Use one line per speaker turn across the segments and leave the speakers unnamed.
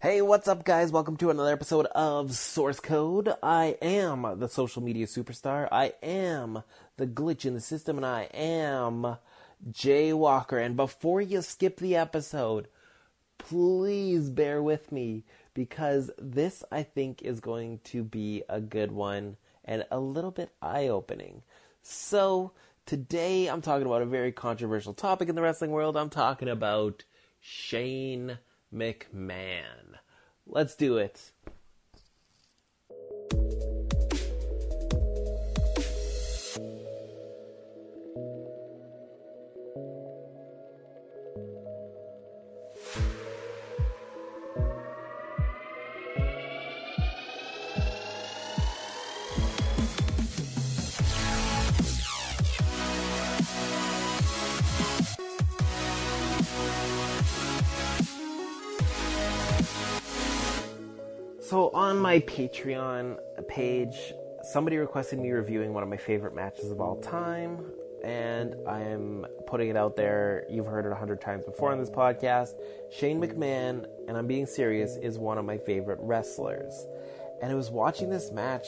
Hey, what's up, guys? Welcome to another episode of Source Code. I am the social media superstar. I am the glitch in the system, and I am Jay Walker. And before you skip the episode, please bear with me because this, I think, is going to be a good one and a little bit eye opening. So, today I'm talking about a very controversial topic in the wrestling world. I'm talking about Shane McMahon. Let's do it. On my Patreon page, somebody requested me reviewing one of my favorite matches of all time, and I am putting it out there. You've heard it a hundred times before on this podcast. Shane McMahon, and I'm being serious, is one of my favorite wrestlers. And I was watching this match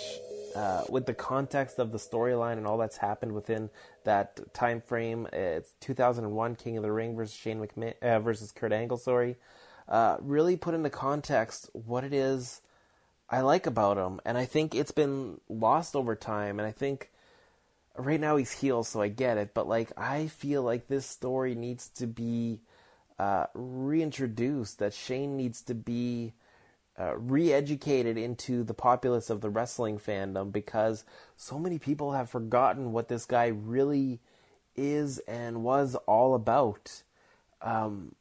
uh, with the context of the storyline and all that's happened within that time frame. It's 2001 King of the Ring versus Shane McMahon uh, versus Kurt Angle. Sorry, uh, really put into context what it is I like about him, and I think it's been lost over time. And I think right now he's heel, so I get it. But like, I feel like this story needs to be uh, reintroduced. That Shane needs to be uh, re-educated into the populace of the wrestling fandom because so many people have forgotten what this guy really is and was all about. Um,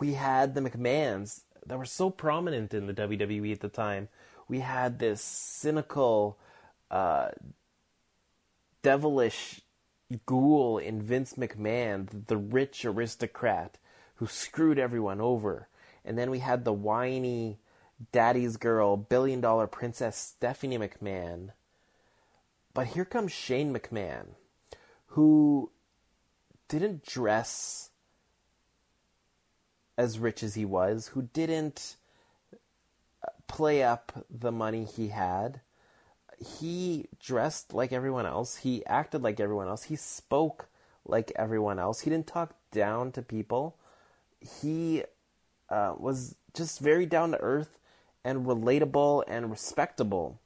we had the McMahons that were so prominent in the WWE at the time. We had this cynical, uh, devilish ghoul in Vince McMahon, the rich aristocrat who screwed everyone over. And then we had the whiny daddy's girl, billion dollar princess Stephanie McMahon. But here comes Shane McMahon, who didn't dress as rich as he was, who didn't play up the money he had. He dressed like everyone else. He acted like everyone else. He spoke like everyone else. He didn't talk down to people. He uh, was just very down to earth and relatable and respectable.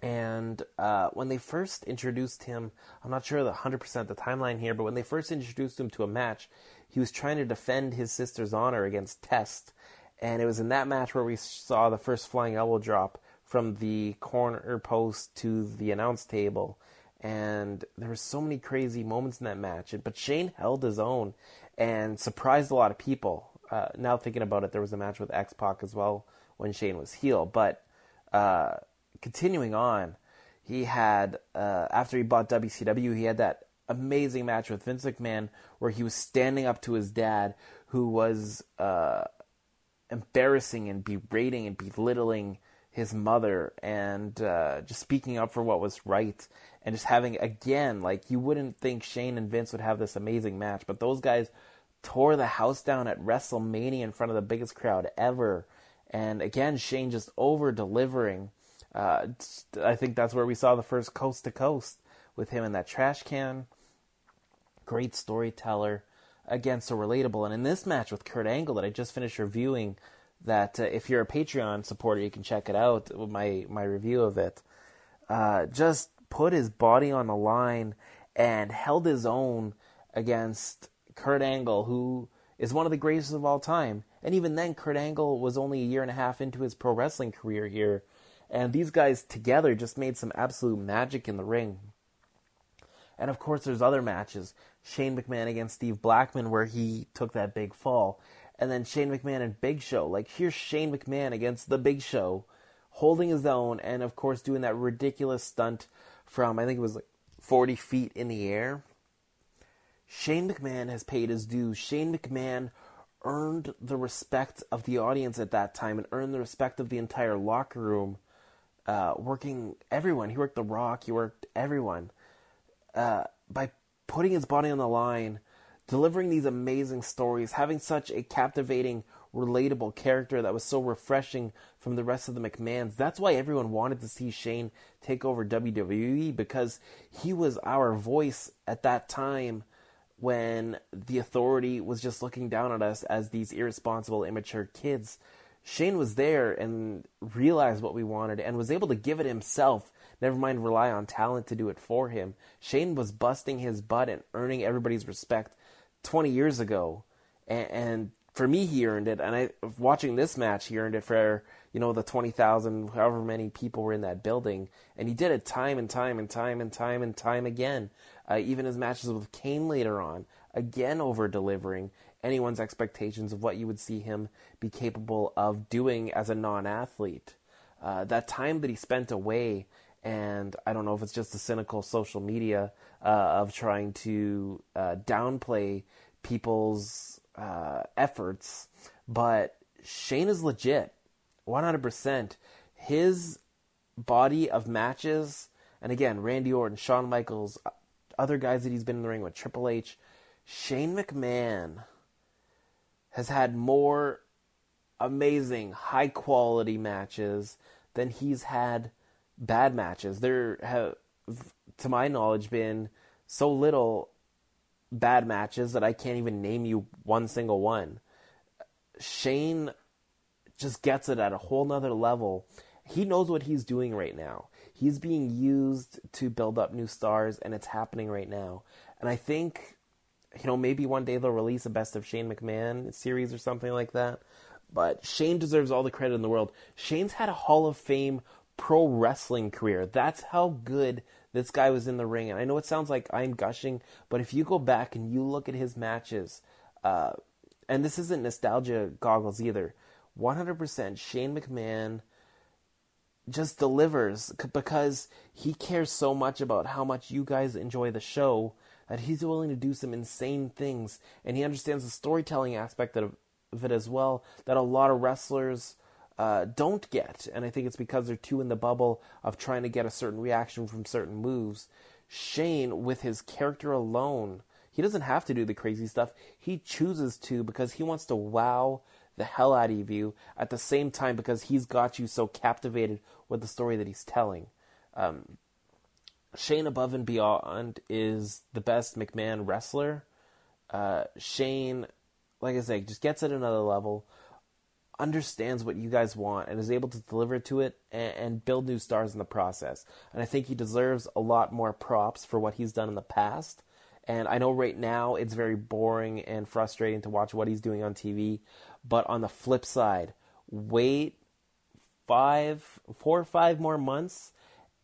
And uh, when they first introduced him, I'm not sure the 100% the timeline here, but when they first introduced him to a match, he was trying to defend his sister's honor against Test. And it was in that match where we saw the first flying elbow drop from the corner post to the announce table. And there were so many crazy moments in that match. But Shane held his own and surprised a lot of people. Uh, now thinking about it, there was a match with X Pac as well when Shane was heel. But uh, continuing on, he had uh, after he bought WCW, he had that amazing match with Vince McMahon where he was standing up to his dad, who was uh, embarrassing and berating and belittling his mother, and uh, just speaking up for what was right, and just having again like you wouldn't think Shane and Vince would have this amazing match, but those guys tore the house down at WrestleMania in front of the biggest crowd ever. And again, Shane just over delivering. Uh, I think that's where we saw the first coast to coast with him in that trash can great storyteller, again, so relatable. And in this match with Kurt Angle that I just finished reviewing, that uh, if you're a Patreon supporter, you can check it out, my, my review of it, uh, just put his body on the line and held his own against Kurt Angle, who is one of the greatest of all time. And even then, Kurt Angle was only a year and a half into his pro wrestling career here. And these guys together just made some absolute magic in the ring. And of course, there's other matches. Shane McMahon against Steve Blackman, where he took that big fall. And then Shane McMahon and Big Show. Like, here's Shane McMahon against The Big Show, holding his own, and of course, doing that ridiculous stunt from, I think it was like 40 feet in the air. Shane McMahon has paid his dues. Shane McMahon earned the respect of the audience at that time and earned the respect of the entire locker room. Uh, working everyone. He worked The Rock. He worked everyone uh, by putting his body on the line, delivering these amazing stories, having such a captivating relatable character that was so refreshing from the rest of the McMahons. That's why everyone wanted to see Shane take over WWE because he was our voice at that time when the authority was just looking down at us as these irresponsible, immature kids. Shane was there and realized what we wanted and was able to give it himself, never mind rely on talent to do it for him. Shane was busting his butt and earning everybody's respect 20 years ago. And, and for me, he earned it. And I, watching this match, he earned it for, you know, the 20,000, however many people were in that building. And he did it time and time and time and time and time again. Uh, even his matches with Kane later on, again over delivering anyone's expectations of what you would see him be capable of doing as a non athlete. Uh, that time that he spent away, and I don't know if it's just the cynical social media uh, of trying to uh, downplay people's uh, efforts, but Shane is legit, 100%. His body of matches, and again, Randy Orton, Shawn Michaels, other guys that he's been in the ring with, Triple H, Shane McMahon has had more amazing, high quality matches than he's had bad matches. There have, to my knowledge, been so little bad matches that I can't even name you one single one. Shane just gets it at a whole nother level. He knows what he's doing right now. He's being used to build up new stars, and it's happening right now. And I think you know, maybe one day they'll release a best of Shane McMahon series or something like that. But Shane deserves all the credit in the world. Shane's had a Hall of Fame pro wrestling career. That's how good this guy was in the ring. And I know it sounds like I'm gushing, but if you go back and you look at his matches, uh, and this isn't nostalgia goggles either, 100% Shane McMahon just delivers because he cares so much about how much you guys enjoy the show that he's willing to do some insane things, and he understands the storytelling aspect of, of it as well that a lot of wrestlers uh, don't get, and I think it's because they're too in the bubble of trying to get a certain reaction from certain moves. Shane, with his character alone, he doesn't have to do the crazy stuff. He chooses to because he wants to wow the hell out of you at the same time because he's got you so captivated with the story that he's telling. Um, Shane above and beyond is the best McMahon wrestler. Uh, Shane, like I say, just gets at another level, understands what you guys want, and is able to deliver to it and, and build new stars in the process. And I think he deserves a lot more props for what he's done in the past. And I know right now it's very boring and frustrating to watch what he's doing on TV. But on the flip side, wait five, four or five more months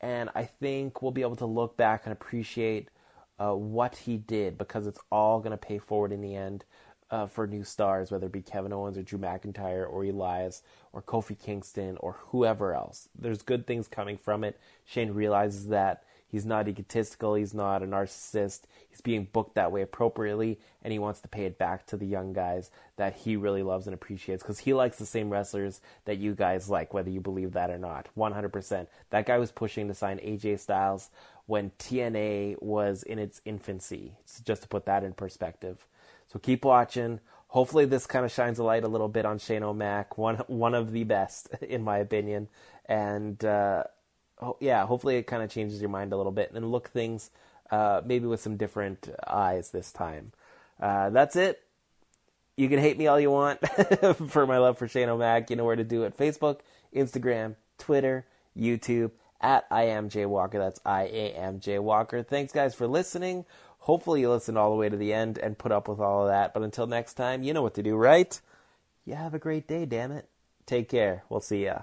and I think we'll be able to look back and appreciate uh, what he did because it's all going to pay forward in the end uh, for new stars, whether it be Kevin Owens or Drew McIntyre or Elias or Kofi Kingston or whoever else. There's good things coming from it. Shane realizes that He's not egotistical. He's not a narcissist. He's being booked that way appropriately, and he wants to pay it back to the young guys that he really loves and appreciates because he likes the same wrestlers that you guys like, whether you believe that or not. 100%. That guy was pushing to sign AJ Styles when TNA was in its infancy, just to put that in perspective. So keep watching. Hopefully, this kind of shines a light a little bit on Shane O'Mac, one one of the best in my opinion, and. Uh, yeah, hopefully it kind of changes your mind a little bit and look things uh, maybe with some different eyes this time. Uh, that's it. You can hate me all you want for my love for Shane O'Mac. You know where to do it: Facebook, Instagram, Twitter, YouTube. At I am Jay Walker. That's I am J Walker. Thanks, guys, for listening. Hopefully, you listened all the way to the end and put up with all of that. But until next time, you know what to do, right? You have a great day, damn it. Take care. We'll see ya.